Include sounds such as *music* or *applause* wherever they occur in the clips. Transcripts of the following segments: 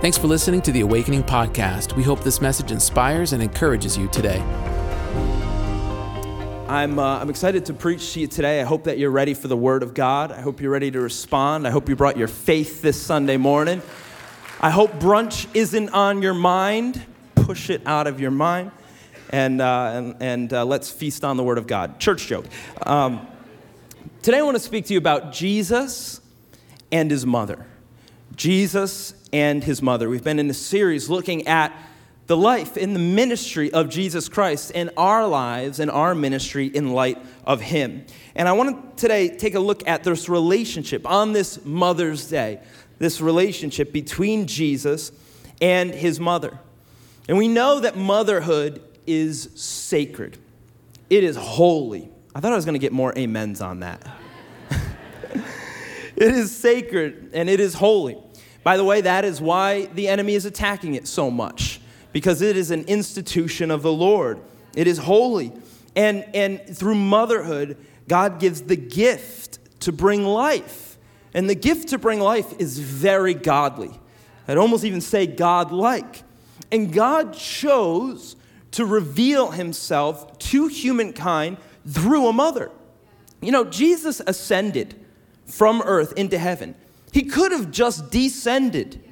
Thanks for listening to the Awakening Podcast. We hope this message inspires and encourages you today. I'm, uh, I'm excited to preach to you today. I hope that you're ready for the Word of God. I hope you're ready to respond. I hope you brought your faith this Sunday morning. I hope brunch isn't on your mind. Push it out of your mind. And, uh, and, and uh, let's feast on the Word of God. Church joke. Um, today I want to speak to you about Jesus and his mother. Jesus and his mother. We've been in a series looking at the life in the ministry of Jesus Christ and our lives and our ministry in light of him. And I want to today take a look at this relationship on this Mother's Day, this relationship between Jesus and his mother. And we know that motherhood is sacred, it is holy. I thought I was going to get more amens on that. *laughs* it is sacred and it is holy. By the way, that is why the enemy is attacking it so much, because it is an institution of the Lord. It is holy. And, and through motherhood, God gives the gift to bring life. And the gift to bring life is very godly. I'd almost even say God-like. And God chose to reveal himself to humankind through a mother. You know, Jesus ascended from earth into heaven. He could have just descended.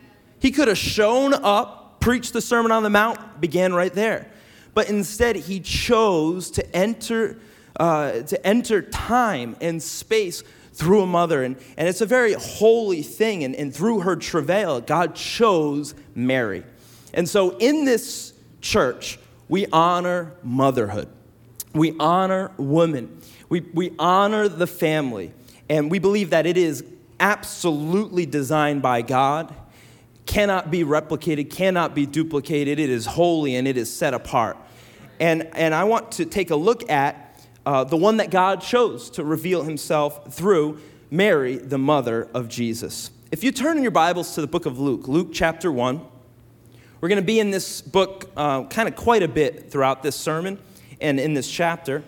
He could have shown up, preached the Sermon on the Mount, began right there. But instead, he chose to enter, uh, to enter time and space through a mother. And, and it's a very holy thing. And, and through her travail, God chose Mary. And so in this church, we honor motherhood, we honor women, we, we honor the family. And we believe that it is absolutely designed by God, cannot be replicated, cannot be duplicated. It is holy and it is set apart. And, and I want to take a look at uh, the one that God chose to reveal himself through Mary, the mother of Jesus. If you turn in your Bibles to the book of Luke, Luke chapter 1, we're going to be in this book uh, kind of quite a bit throughout this sermon and in this chapter.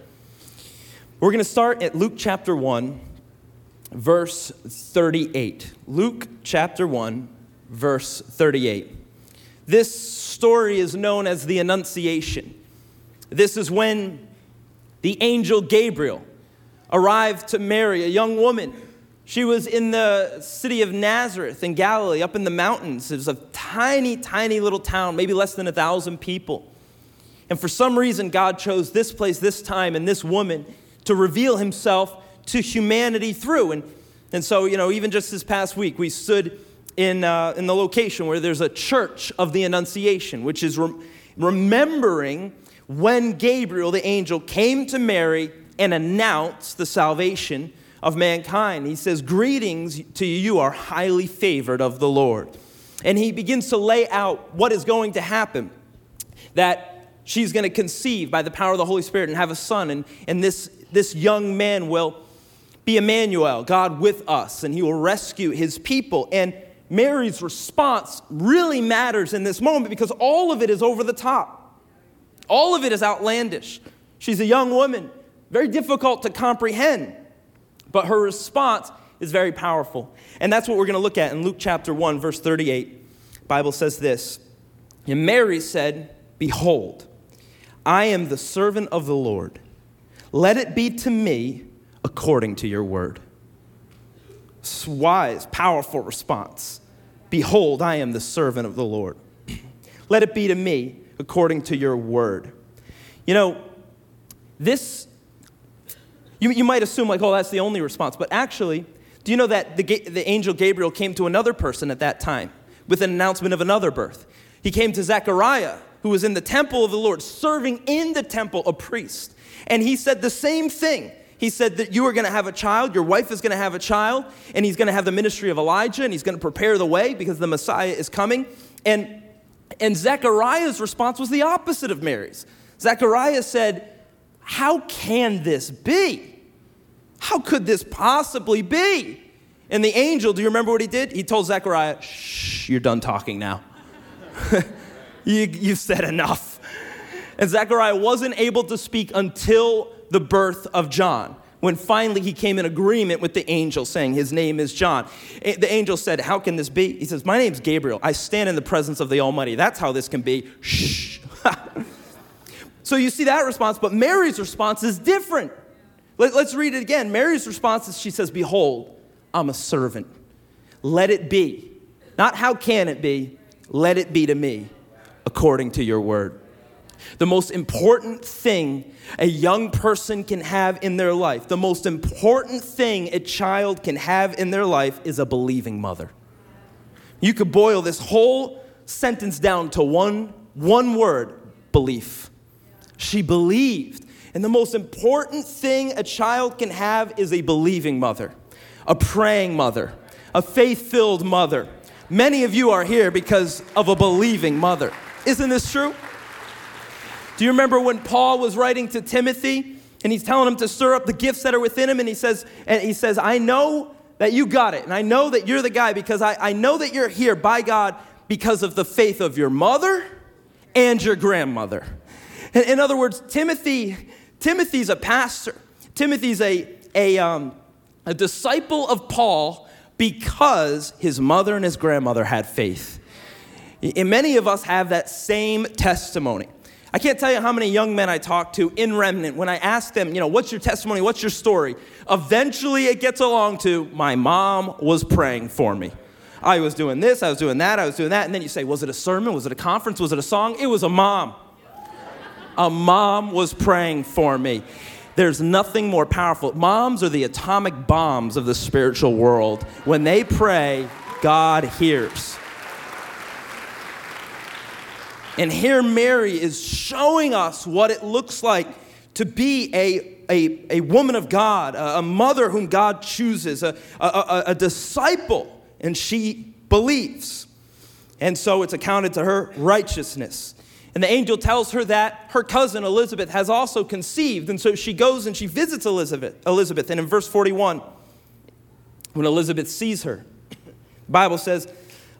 We're going to start at Luke chapter 1, verse 38. Luke chapter 1, verse 38. This story is known as the Annunciation. This is when the angel Gabriel arrived to Mary, a young woman. She was in the city of Nazareth in Galilee, up in the mountains. It was a tiny, tiny little town, maybe less than a thousand people. And for some reason, God chose this place, this time, and this woman to reveal himself to humanity through. And, and so, you know, even just this past week, we stood in, uh, in the location where there's a church of the Annunciation, which is re- remembering when Gabriel, the angel, came to Mary and announced the salvation of mankind. He says, Greetings to you, you are highly favored of the Lord. And he begins to lay out what is going to happen that she's going to conceive by the power of the Holy Spirit and have a son, and, and this, this young man will be Emmanuel, God with us, and he will rescue his people. And Mary's response really matters in this moment because all of it is over the top. All of it is outlandish. She's a young woman, very difficult to comprehend, but her response is very powerful. And that's what we're going to look at in Luke chapter 1, verse 38. The Bible says this And Mary said, Behold, I am the servant of the Lord. Let it be to me according to your word. Wise, powerful response. Behold, I am the servant of the Lord. Let it be to me according to your word. You know, this, you, you might assume, like, oh, that's the only response. But actually, do you know that the, the angel Gabriel came to another person at that time with an announcement of another birth? He came to Zechariah, who was in the temple of the Lord, serving in the temple, a priest. And he said the same thing he said that you are going to have a child, your wife is going to have a child, and he's going to have the ministry of Elijah, and he's going to prepare the way because the Messiah is coming. And, and Zechariah's response was the opposite of Mary's. Zechariah said, How can this be? How could this possibly be? And the angel, do you remember what he did? He told Zechariah, Shh, you're done talking now. *laughs* you, you've said enough. And Zechariah wasn't able to speak until the birth of John, when finally he came in agreement with the angel saying his name is John. Eh, the angel said, How can this be? He says, My name's Gabriel. I stand in the presence of the Almighty. That's how this can be. Shh. *laughs* so you see that response, but Mary's response is different. Let, us read it again. Mary's response is she says, Behold, I'm a servant. Let it be. Not how can it be, let it be to me according to your word. The most important thing a young person can have in their life, the most important thing a child can have in their life is a believing mother. You could boil this whole sentence down to one, one word belief. She believed. And the most important thing a child can have is a believing mother, a praying mother, a faith filled mother. Many of you are here because of a believing mother. Isn't this true? Do you remember when Paul was writing to Timothy and he's telling him to stir up the gifts that are within him and he says and he says, "I know that you got it and I know that you're the guy because I, I know that you're here by God because of the faith of your mother and your grandmother." In, in other words, Timothy Timothy's a pastor. Timothy's a a um, a disciple of Paul because his mother and his grandmother had faith. And many of us have that same testimony. I can't tell you how many young men I talk to in Remnant when I ask them, you know, what's your testimony? What's your story? Eventually it gets along to, my mom was praying for me. I was doing this, I was doing that, I was doing that. And then you say, was it a sermon? Was it a conference? Was it a song? It was a mom. A mom was praying for me. There's nothing more powerful. Moms are the atomic bombs of the spiritual world. When they pray, God hears. And here Mary is showing us what it looks like to be a, a, a woman of God, a, a mother whom God chooses, a, a, a disciple, and she believes. And so it's accounted to her righteousness. And the angel tells her that her cousin Elizabeth has also conceived. And so she goes and she visits Elizabeth. Elizabeth. And in verse 41, when Elizabeth sees her, the Bible says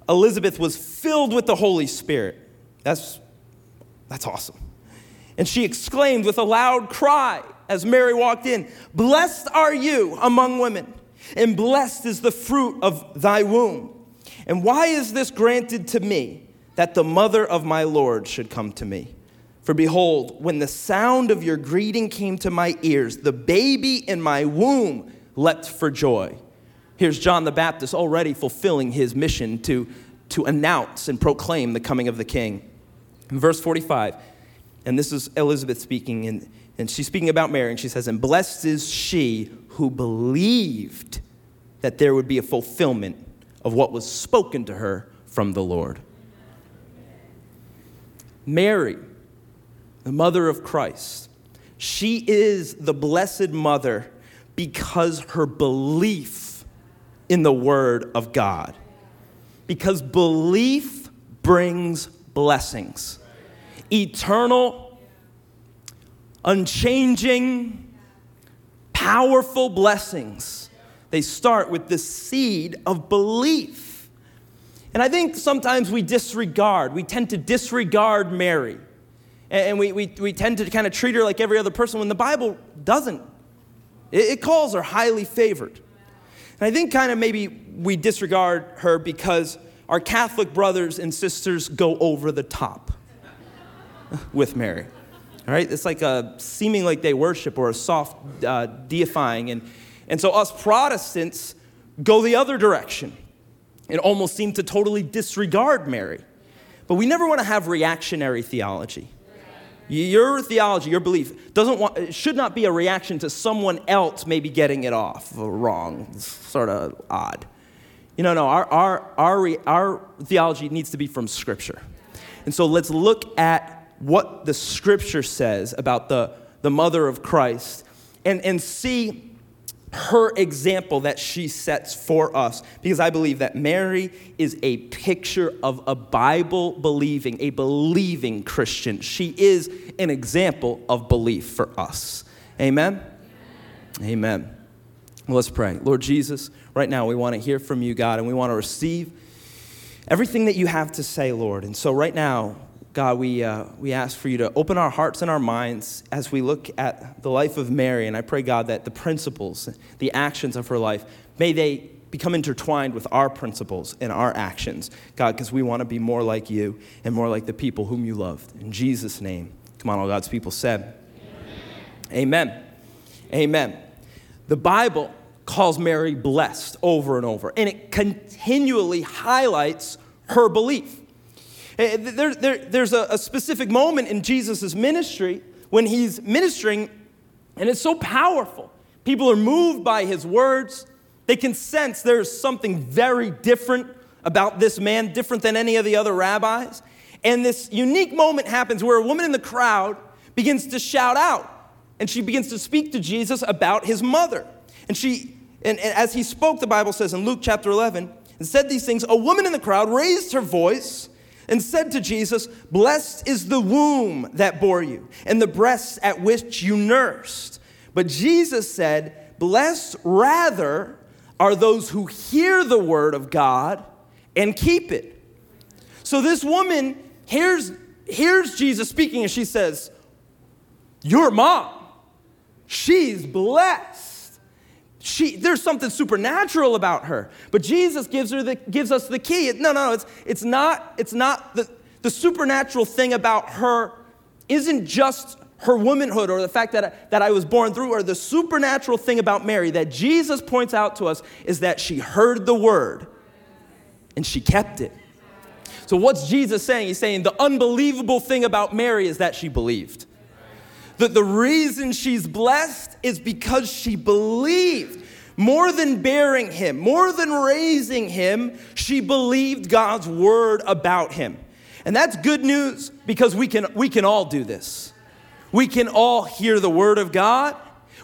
Elizabeth was filled with the Holy Spirit. That's, that's awesome. And she exclaimed with a loud cry as Mary walked in Blessed are you among women, and blessed is the fruit of thy womb. And why is this granted to me that the mother of my Lord should come to me? For behold, when the sound of your greeting came to my ears, the baby in my womb leapt for joy. Here's John the Baptist already fulfilling his mission to, to announce and proclaim the coming of the king. Verse 45, and this is Elizabeth speaking, and, and she's speaking about Mary, and she says, And blessed is she who believed that there would be a fulfillment of what was spoken to her from the Lord. Mary, the mother of Christ, she is the blessed mother because her belief in the Word of God. Because belief brings blessings eternal, unchanging, powerful blessings. They start with the seed of belief. And I think sometimes we disregard, we tend to disregard Mary. And we, we, we tend to kind of treat her like every other person when the Bible doesn't. It, it calls her highly favored. And I think kind of maybe we disregard her because our Catholic brothers and sisters go over the top with Mary. All right? It's like a seeming like they worship or a soft uh, deifying. And, and so us Protestants go the other direction and almost seem to totally disregard Mary. But we never want to have reactionary theology. Your theology, your belief, doesn't want, should not be a reaction to someone else maybe getting it off wrong. It's sort of odd. You know, no, our, our, our, our theology needs to be from Scripture. And so let's look at what the scripture says about the, the mother of Christ and, and see her example that she sets for us because I believe that Mary is a picture of a Bible believing, a believing Christian. She is an example of belief for us. Amen? Amen. Well, let's pray. Lord Jesus, right now we want to hear from you, God, and we want to receive everything that you have to say, Lord. And so right now, God, we, uh, we ask for you to open our hearts and our minds as we look at the life of Mary. And I pray, God, that the principles, the actions of her life, may they become intertwined with our principles and our actions, God, because we want to be more like you and more like the people whom you loved. In Jesus' name. Come on, all God's people said. Amen. Amen. Amen. The Bible calls Mary blessed over and over, and it continually highlights her belief. Eh, there, there, there's a, a specific moment in Jesus' ministry when he's ministering, and it's so powerful. People are moved by his words. They can sense there's something very different about this man, different than any of the other rabbis. And this unique moment happens where a woman in the crowd begins to shout out, and she begins to speak to Jesus about his mother. And she, and, and as he spoke, the Bible says in Luke chapter 11, and said these things, a woman in the crowd raised her voice and said to Jesus, Blessed is the womb that bore you, and the breasts at which you nursed. But Jesus said, Blessed rather are those who hear the word of God and keep it. So this woman hears, hears Jesus speaking, and she says, Your mom, she's blessed. She, there's something supernatural about her. But Jesus gives, her the, gives us the key. No, no, no, it's, it's not, it's not the, the supernatural thing about her isn't just her womanhood or the fact that, that I was born through her. The supernatural thing about Mary that Jesus points out to us is that she heard the word and she kept it. So, what's Jesus saying? He's saying the unbelievable thing about Mary is that she believed. That the reason she's blessed is because she believed. More than bearing him, more than raising him, she believed God's word about him. And that's good news because we can, we can all do this. We can all hear the word of God,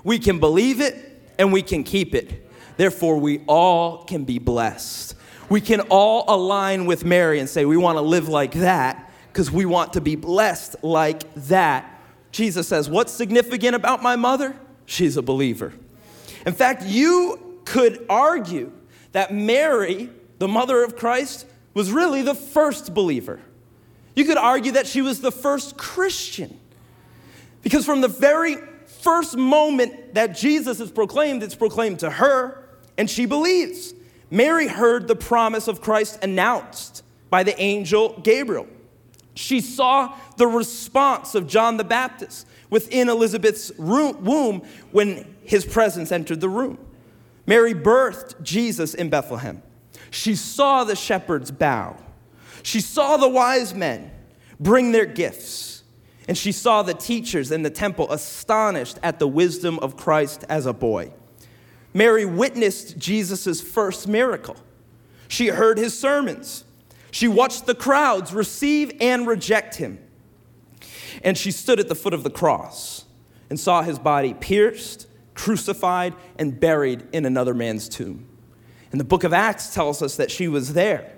we can believe it, and we can keep it. Therefore, we all can be blessed. We can all align with Mary and say, we want to live like that because we want to be blessed like that Jesus says, What's significant about my mother? She's a believer. In fact, you could argue that Mary, the mother of Christ, was really the first believer. You could argue that she was the first Christian. Because from the very first moment that Jesus is proclaimed, it's proclaimed to her, and she believes. Mary heard the promise of Christ announced by the angel Gabriel. She saw the response of John the Baptist within Elizabeth's room, womb when his presence entered the room. Mary birthed Jesus in Bethlehem. She saw the shepherds bow. She saw the wise men bring their gifts. And she saw the teachers in the temple astonished at the wisdom of Christ as a boy. Mary witnessed Jesus' first miracle. She heard his sermons. She watched the crowds receive and reject him. And she stood at the foot of the cross and saw his body pierced, crucified, and buried in another man's tomb. And the book of Acts tells us that she was there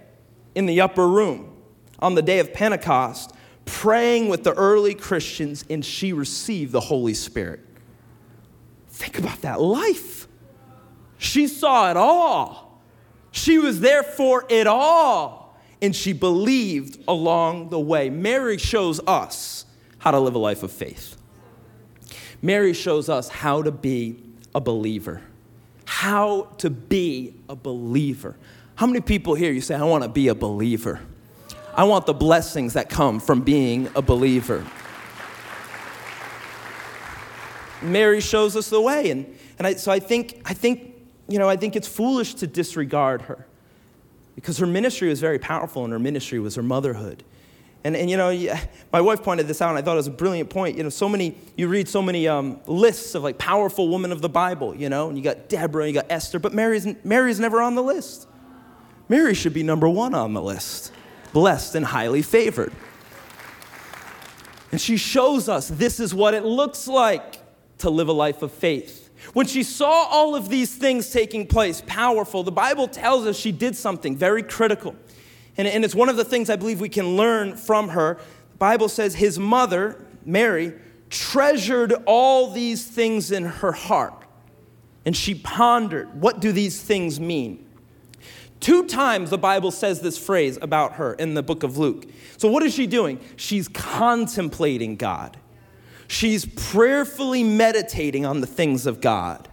in the upper room on the day of Pentecost, praying with the early Christians, and she received the Holy Spirit. Think about that life. She saw it all. She was there for it all and she believed along the way. Mary shows us how to live a life of faith. Mary shows us how to be a believer. How to be a believer. How many people here you say, I want to be a believer? I want the blessings that come from being a believer. Mary shows us the way. And, and I, so I think, I think, you know, I think it's foolish to disregard her because her ministry was very powerful, and her ministry was her motherhood. And, and you know, my wife pointed this out, and I thought it was a brilliant point. You know, so many, you read so many um, lists of like powerful women of the Bible, you know, and you got Deborah, you got Esther, but Mary's, Mary's never on the list. Mary should be number one on the list, blessed and highly favored. And she shows us this is what it looks like to live a life of faith. When she saw all of these things taking place, powerful, the Bible tells us she did something very critical. And, it's one of the things I believe we can learn from her. The Bible says his mother, Mary, treasured all these things in her heart. And she pondered, what do these things mean? Two times the Bible says this phrase about her in the book of Luke. So, what is she doing? She's contemplating God. She's prayerfully meditating on the things of God.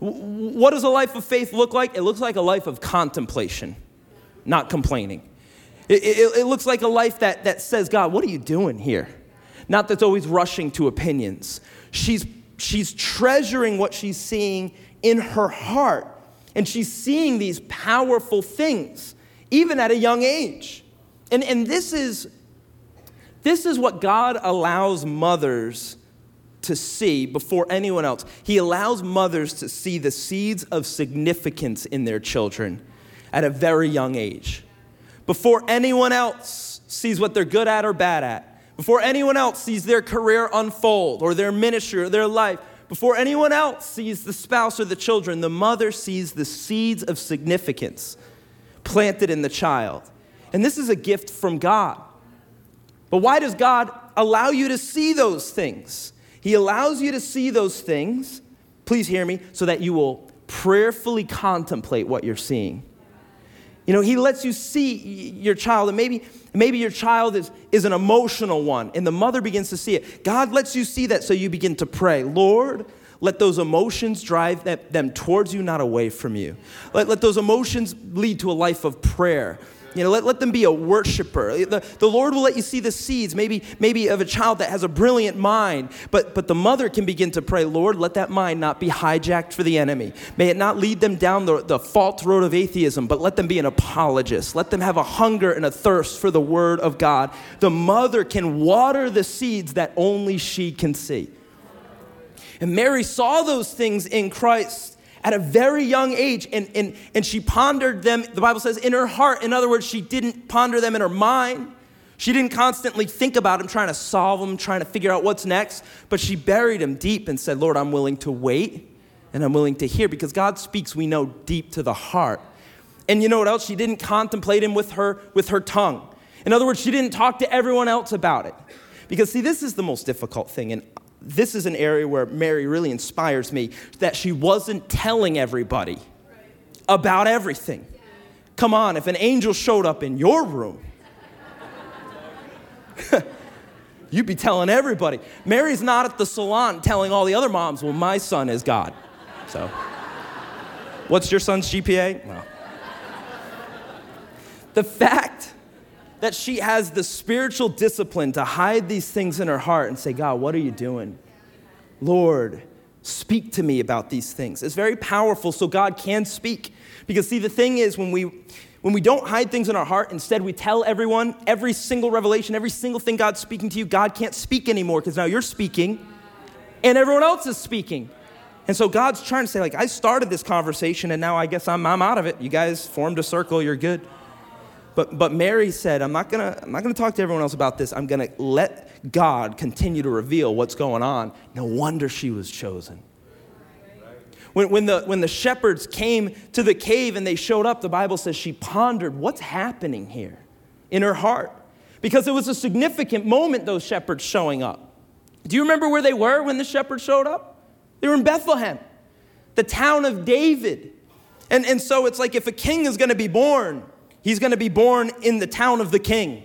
What does a life of faith look like? It looks like a life of contemplation, not complaining. It, it, it, looks like a life that, that says, God, what are you doing here? Not that's always rushing to opinions. She's, she's treasuring what she's seeing in her heart, and she's seeing these powerful things, even at a young age. And, and this, is, this is what God allows mothers to see before anyone else. He allows mothers to see the seeds of significance in their children at a very young age. Before anyone else sees what they're good at or bad at, before anyone else sees their career unfold or their ministry or their life, before anyone else sees the spouse or the children, the mother sees the seeds of significance planted in the child. And this is a gift from God. But why does God allow you to see those things? He allows you to see those things, please hear me, so that you will prayerfully contemplate what you're seeing. You know, he lets you see your child, and maybe, maybe your child is, is an emotional one, and the mother begins to see it. God lets you see that so you begin to pray, Lord, let those emotions drive them towards you, not away from you. Let, let those emotions lead to a life of prayer you know, let, let them be a worshiper. The, the Lord will let you see the seeds, maybe, maybe of a child that has a brilliant mind, but, but the mother can begin to pray, Lord, let that mind not be hijacked for the enemy. May it not lead them down the, the false road of atheism, but let them be an apologist. Let them have a hunger and a thirst for the word of God. The mother can water the seeds that only she can see. And Mary saw those things in Christ at a very young age, and, and, and she pondered them, the Bible says, in her heart. In other words, she didn't ponder them in her mind. She didn't constantly think about them, trying to solve them, trying to figure out what's next, but she buried them deep and said, Lord, I'm willing to wait and I'm willing to hear because God speaks, we know, deep to the heart. And you know what else? She didn't contemplate him with her, with her tongue. In other words, she didn't talk to everyone else about it. Because, see, this is the most difficult thing. And this is an area where Mary really inspires me that she wasn't telling everybody about everything. Come on, if an angel showed up in your room, *laughs* you'd be telling everybody. Mary's not at the salon telling all the other moms, well, my son is God. So, what's your son's GPA? Well, the fact that she has the spiritual discipline to hide these things in her heart and say, God, what are you doing? Lord, speak to me about these things. It's very powerful so God can speak. Because, see, the thing is, when we, when we don't hide things in our heart, instead we tell everyone every single revelation, every single thing God's speaking to you, God can't speak anymore because now you're speaking and everyone else is speaking. And so God's trying to say, like, I started this conversation and now I guess I'm, I'm out of it. You guys formed a circle, you're good. But, but Mary said, I'm not, gonna, I'm not gonna talk to everyone else about this. I'm gonna let God continue to reveal what's going on. No wonder she was chosen. When, when, the, when the shepherds came to the cave and they showed up, the Bible says she pondered what's happening here in her heart. Because it was a significant moment, those shepherds showing up. Do you remember where they were when the shepherds showed up? They were in Bethlehem, the town of David. And, and so it's like if a king is going to be born, He's going to be born in the town of the king.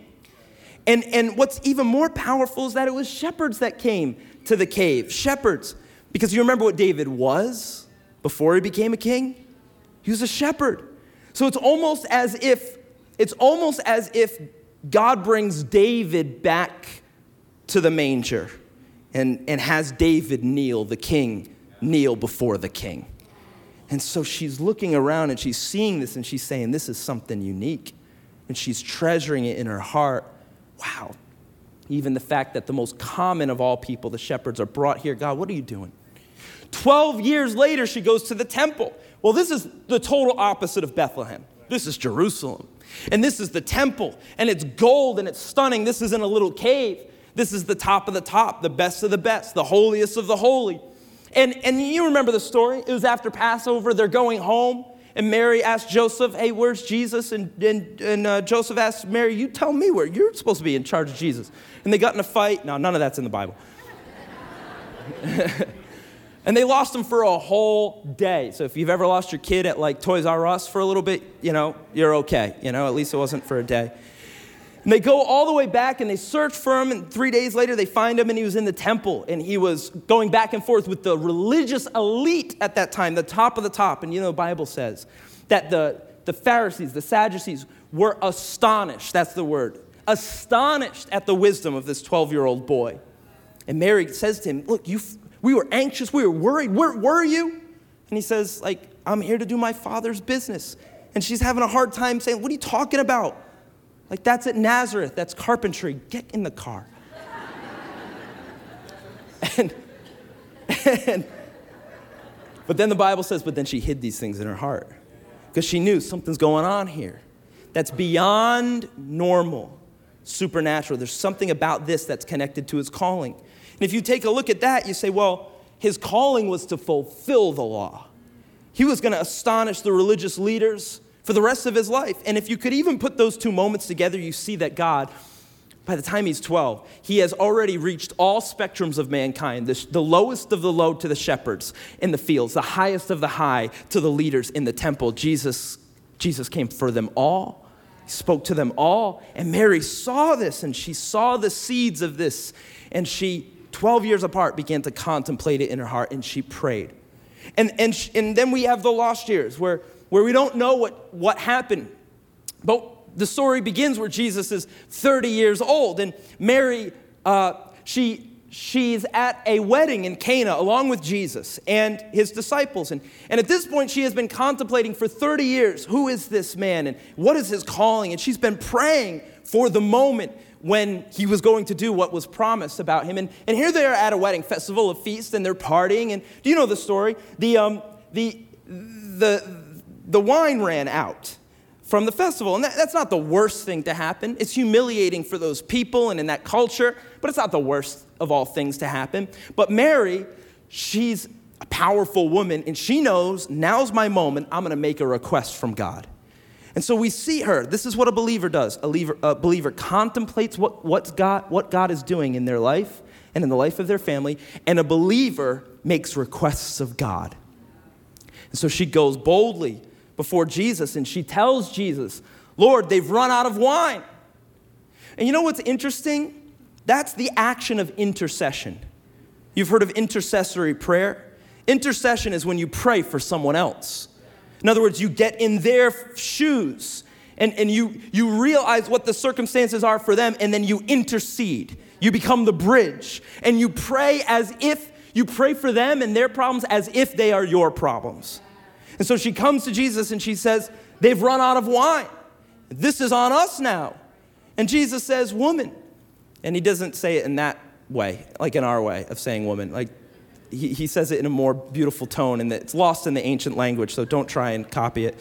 And, and what's even more powerful is that it was shepherds that came to the cave. Shepherds. Because you remember what David was before he became a king? He was a shepherd. So it's almost as if it's almost as if God brings David back to the manger and, and has David kneel, the king, kneel before the king. And so she's looking around and she's seeing this and she's saying, This is something unique. And she's treasuring it in her heart. Wow. Even the fact that the most common of all people, the shepherds, are brought here. God, what are you doing? 12 years later, she goes to the temple. Well, this is the total opposite of Bethlehem. This is Jerusalem. And this is the temple. And it's gold and it's stunning. This isn't a little cave. This is the top of the top, the best of the best, the holiest of the holy. And, and you remember the story. It was after Passover. They're going home. And Mary asked Joseph, Hey, where's Jesus? And, and, and uh, Joseph asked Mary, You tell me where. You're supposed to be in charge of Jesus. And they got in a fight. No, none of that's in the Bible. *laughs* And they lost him for a whole day. So if you've ever lost your kid at like Toys R Us for a little bit, you know, you're okay. You know, at least it wasn't for a day. And they go all the way back and they search for him. And three days later, they find him and he was in the temple. And he was going back and forth with the religious elite at that time, the top of the top. And you know, the Bible says that the, the Pharisees, the Sadducees, were astonished. That's the word. Astonished at the wisdom of this 12 year old boy. And Mary says to him, Look, you, we were anxious, we were worried. Where were you? And he says, like, I'm here to do my father's business. And she's having a hard time saying, What are you talking about? Like, that's at Nazareth, that's carpentry. Get in the car. *laughs* and, and, but then the Bible says, but then she hid these things in her heart because she knew something's going on here that's beyond normal, supernatural. There's something about this that's connected to his calling. And if you take a look at that, you say, well, his calling was to fulfill the law. He was going to astonish the religious leaders for the rest of his life. And if you could even put those two moments together, you see that God, by the time he's 12, he has already reached all spectrums of mankind the, the lowest of the low to the shepherds in the fields, the highest of the high to the leaders in the temple. Jesus, Jesus came for them all. Spoke to them all. And Mary saw this and she saw the seeds of this. And she, 12 years apart, began to contemplate it in her heart and she prayed. And, and, and then we have the lost years where where we don't know what, what happened. But the story begins where Jesus is 30 years old, and Mary, uh, she, she's at a wedding in Cana along with Jesus and his disciples. And, and at this point, she has been contemplating for 30 years who is this man and what is his calling? And she's been praying for the moment when he was going to do what was promised about him. And, and here they are at a wedding festival, a feast, and they're partying. And do you know the story? The, um, the, the, the wine ran out from the festival. And that, that's not the worst thing to happen. It's humiliating for those people and in that culture, but it's not the worst of all things to happen. But Mary, she's a powerful woman, and she knows now's my moment. I'm going to make a request from God. And so we see her. This is what a believer does. A believer, a believer contemplates what, what's God, what God is doing in their life and in the life of their family, and a believer makes requests of God. And so she goes boldly before Jesus and she tells Jesus, Lord, they've run out of wine. And you know what's interesting? That's the action of intercession. You've heard of intercessory prayer? Intercession is when you pray for someone else. In other words, you get in their shoes and, and you, you realize what the circumstances are for them, and then you intercede. You become the bridge, and you pray as if you pray for them and their problems as if they are your problems. And so she comes to Jesus and she says, They've run out of wine. This is on us now. And Jesus says, Woman. And he doesn't say it in that way, like in our way of saying woman. Like he, he says it in a more beautiful tone, and it's lost in the ancient language, so don't try and copy it.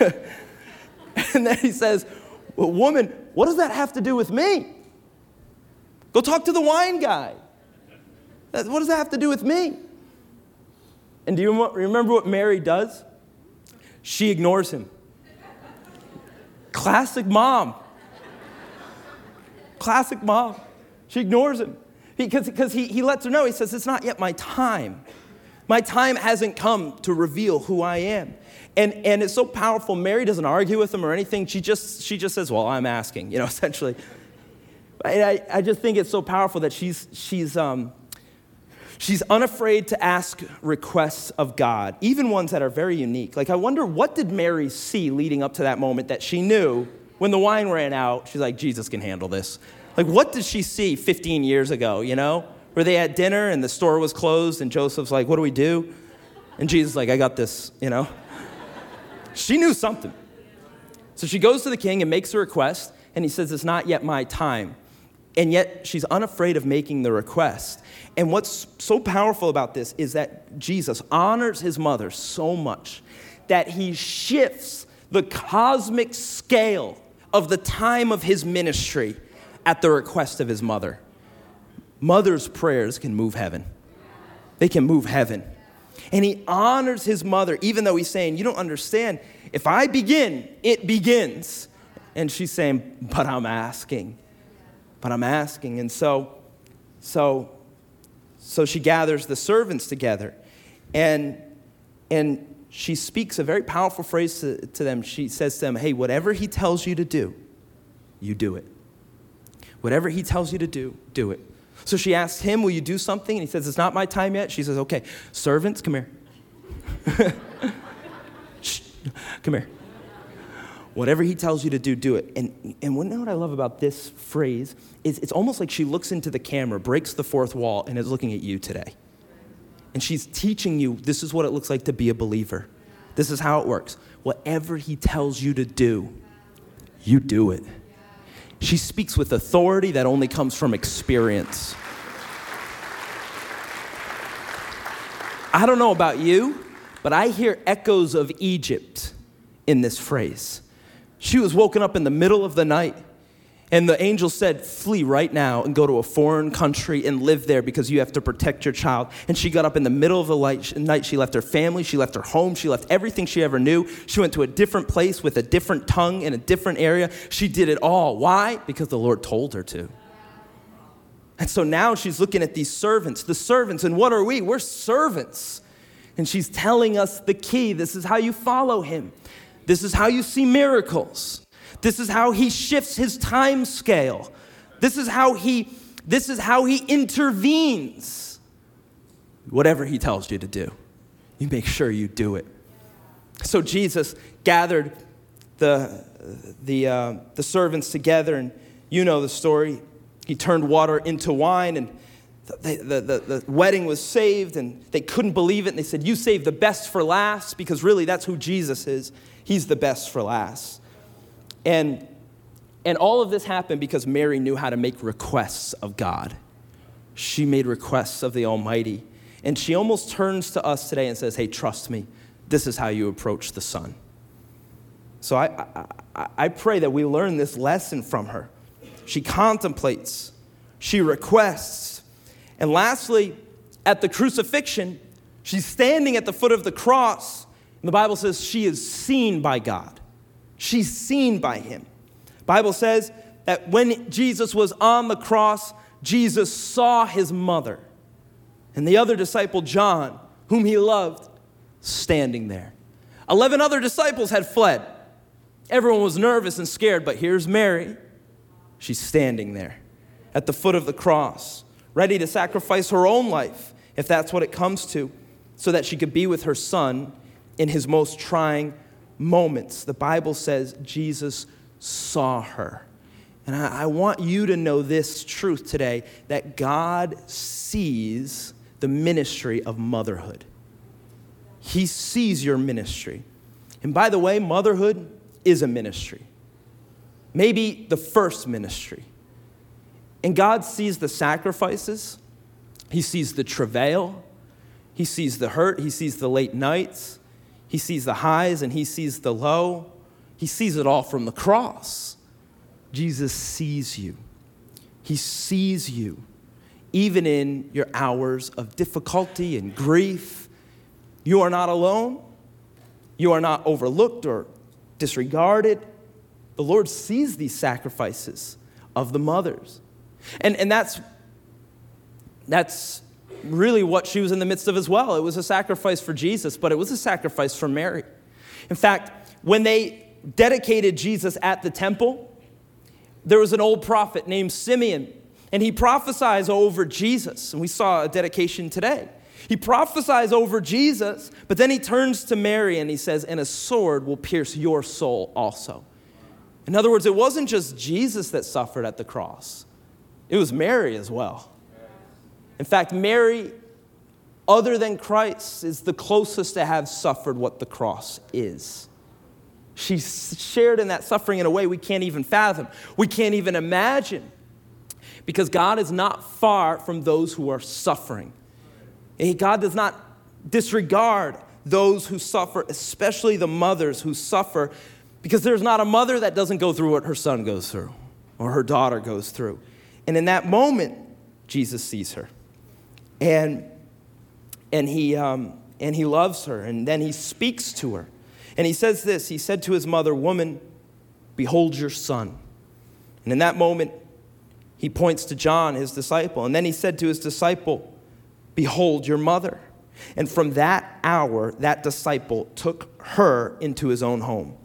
*laughs* and then he says, well, Woman, what does that have to do with me? Go talk to the wine guy. What does that have to do with me? And do you remember what Mary does? She ignores him. Classic mom. Classic mom. She ignores him because, because he, he lets her know. He says, It's not yet my time. My time hasn't come to reveal who I am. And, and it's so powerful. Mary doesn't argue with him or anything. She just, she just says, Well, I'm asking, you know, *laughs* essentially. I, I just think it's so powerful that she's, she's, um, She's unafraid to ask requests of God, even ones that are very unique. Like, I wonder what did Mary see leading up to that moment that she knew when the wine ran out? She's like, Jesus can handle this. Like, what did she see 15 years ago, you know? Were they at dinner and the store was closed and Joseph's like, what do we do? And Jesus like, I got this, you know? she knew something. So she goes to the king and makes a request, and he says, It's not yet my time. And yet she's unafraid of making the request. And what's so powerful about this is that Jesus honors his mother so much that he shifts the cosmic scale of the time of his ministry at the request of his mother. Mother's prayers can move heaven. They can move heaven. And he honors his mother, even though he's saying, You don't understand. If I begin, it begins. And she's saying, But I'm asking. But I'm asking. And so, so So she gathers the servants together and, and she speaks a very powerful phrase to, to them. She says to them, Hey, whatever he tells you to do, you do it. Whatever he tells you to do, do it. So she asks him, Will you do something? And he says, It's not my time yet. She says, Okay, servants, come here. *laughs* come here. Whatever he tells you to do, do it. And, and know what I love about this phrase is it's almost like she looks into the camera, breaks the fourth wall, and is looking at you today. And she's teaching you this is what it looks like to be a believer. This is how it works. Whatever he tells you to do, you do it. She speaks with authority that only comes from experience. I don't know about you, but I hear echoes of Egypt in this phrase. She was woken up in the middle of the night, and the angel said, Flee right now and go to a foreign country and live there because you have to protect your child. And she got up in the middle of the night. She left her family, she left her home, she left everything she ever knew. She went to a different place with a different tongue in a different area. She did it all. Why? Because the Lord told her to. And so now she's looking at these servants, the servants, and what are we? We're servants. And she's telling us the key. This is how you follow him. This is how you see miracles. This is how he shifts his time scale. This is how he this is how he intervenes. Whatever he tells you to do, you make sure you do it. So Jesus gathered the the uh, the servants together, and you know the story. He turned water into wine, and the, the, the, the, wedding was saved, and they couldn't believe it. And they said, You saved the best for last, because really that's who Jesus is. He's the best for last. And, and all of this happened because Mary knew how to make requests of God. She made requests of the Almighty. And she almost turns to us today and says, Hey, trust me, this is how you approach the Son. So I, I, I pray that we learn this lesson from her. She contemplates, she requests. And lastly, at the crucifixion, she's standing at the foot of the cross the Bible says she is seen by God. She's seen by him. Bible says that when Jesus was on the cross, Jesus saw his mother and the other disciple John, whom he loved, standing there. 11 other disciples had fled. Everyone was nervous and scared, but here's Mary. She's standing there at the foot of the cross, ready to sacrifice her own life, if that's what it comes to, so that she could be with her son in his most trying moments. The Bible says Jesus saw her. And I, I, want you to know this truth today that God sees the ministry of motherhood. He sees your ministry. And by the way, motherhood is a ministry, maybe the first ministry. And God sees the sacrifices, He sees the travail, He sees the hurt, He sees the late nights. He sees the highs and he sees the low. He sees it all from the cross. Jesus sees you. He sees you, even in your hours of difficulty and grief. You are not alone. You are not overlooked or disregarded. The Lord sees these sacrifices of the mothers. And, and that's, that's really what she was in the midst of as well. It was a sacrifice for Jesus, but it was a sacrifice for Mary. In fact, when they dedicated Jesus at the temple, there was an old prophet named Simeon, and he prophesies over Jesus. And we saw a dedication today. He prophesies over Jesus, but then he turns to Mary and he says, And a sword will pierce your soul also. In other words, it wasn't just Jesus that suffered at the cross, it was Mary as well. In fact, Mary, other than Christ, is the closest to have suffered what the cross is. She shared in that suffering in a way we can't even fathom, we can't even imagine, because God is not far from those who are suffering. God does not disregard those who suffer, especially the mothers who suffer, because there's not a mother that doesn't go through what her son goes through or her daughter goes through. And in that moment, Jesus sees her and, and, he, um, and he loves her, and then he speaks to her. And he says this He said to his mother, Woman, behold your son. And in that moment, he points to John, his disciple. And then he said to his disciple, Behold your mother. And from that hour, that disciple took her into his own home.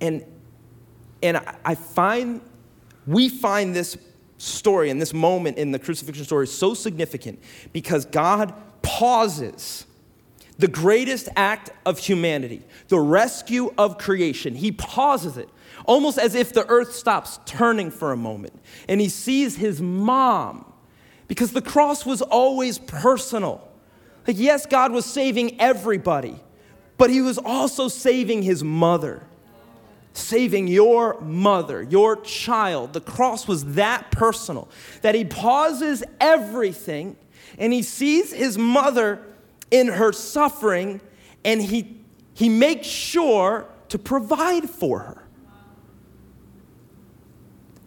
And, and I find, we find this story and this moment in the crucifixion story is so significant because God pauses the greatest act of humanity, the rescue of creation. He pauses it, almost as if the earth stops turning for a moment. And he sees his mom, because the cross was always personal. Like, yes, God was saving everybody, but he was also saving his mother saving your mother, your child. The cross was that personal that he pauses everything and he sees his mother in her suffering and he, he makes sure to provide for her.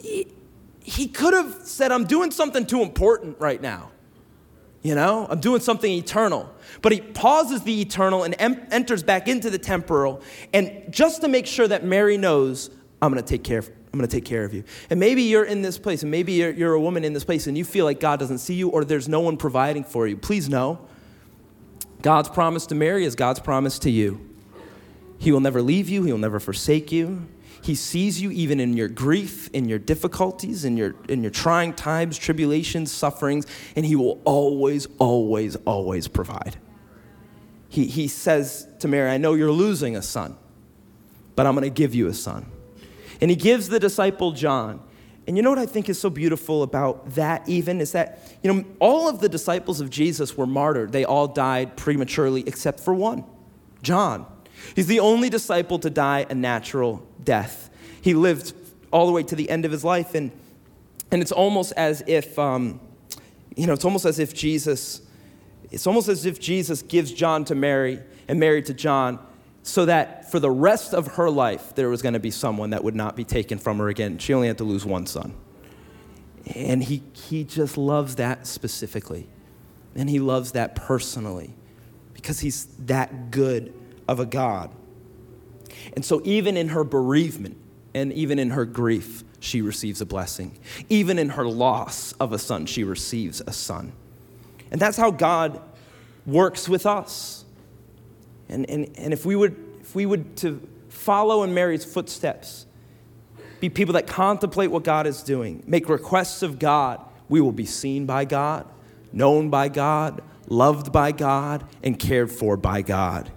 He, he could have said, I'm doing something too important right now. You know, I'm doing something eternal. But he pauses the eternal and em- enters back into the temporal. And just to make sure that Mary knows, I'm going to take care of I'm going to take care of you. And maybe you're in this place, and maybe you're, you're, a woman in this place, and you feel like God doesn't see you or there's no one providing for you. Please know God's promise to Mary is God's promise to you. He will never leave you, He will never forsake you. He sees you even in your grief, in your difficulties, in your, in your trying times, tribulations, sufferings, and He will always, always, always provide. He, he says to Mary, I know you're losing a son, but I'm going to give you a son. And He gives the disciple John. And you know what I think is so beautiful about that, even, is that, you know, all of the disciples of Jesus were martyred. They all died prematurely except for one, John. He's the only disciple to die a natural death. He lived all the way to the end of his life, and, and it's almost as if, um, you know, it's almost as if Jesus, it's almost as if Jesus gives John to Mary and Mary to John so that for the rest of her life, there was going to be someone that would not be taken from her again. She only had to lose one son. And he, he just loves that specifically. And he loves that personally because he's that good of a God. And so, even in her bereavement and even in her grief, she receives a blessing. Even in her loss of a son, she receives a son. And that's how God works with us. And, and, and if, we would, if we would to follow in Mary's footsteps, be people that contemplate what God is doing, make requests of God, we will be seen by God, known by God, loved by God, and cared for by God.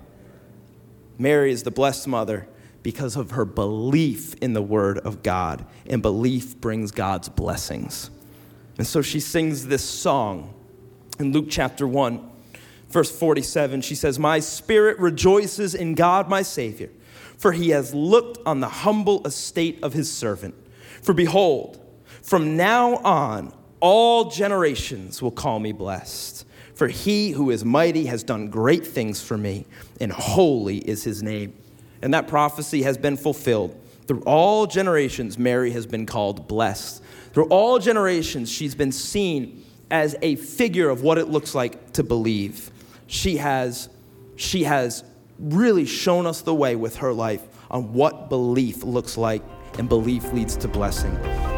Mary is the blessed mother because of her belief in the Word of God, and belief brings God's blessings. And so she sings this song in Luke chapter 1, verse 47. She says, My spirit rejoices in God my Savior, for he has looked on the humble estate of his servant. For behold, from now on, all generations will call me blessed. For he who is mighty has done great things for me, and holy is his name. And that prophecy has been fulfilled. Through all generations, Mary has been called blessed. Through all generations, she's been seen as a figure of what it looks like to believe. She has, she has really shown us the way with her life on what belief looks like, and belief leads to blessing.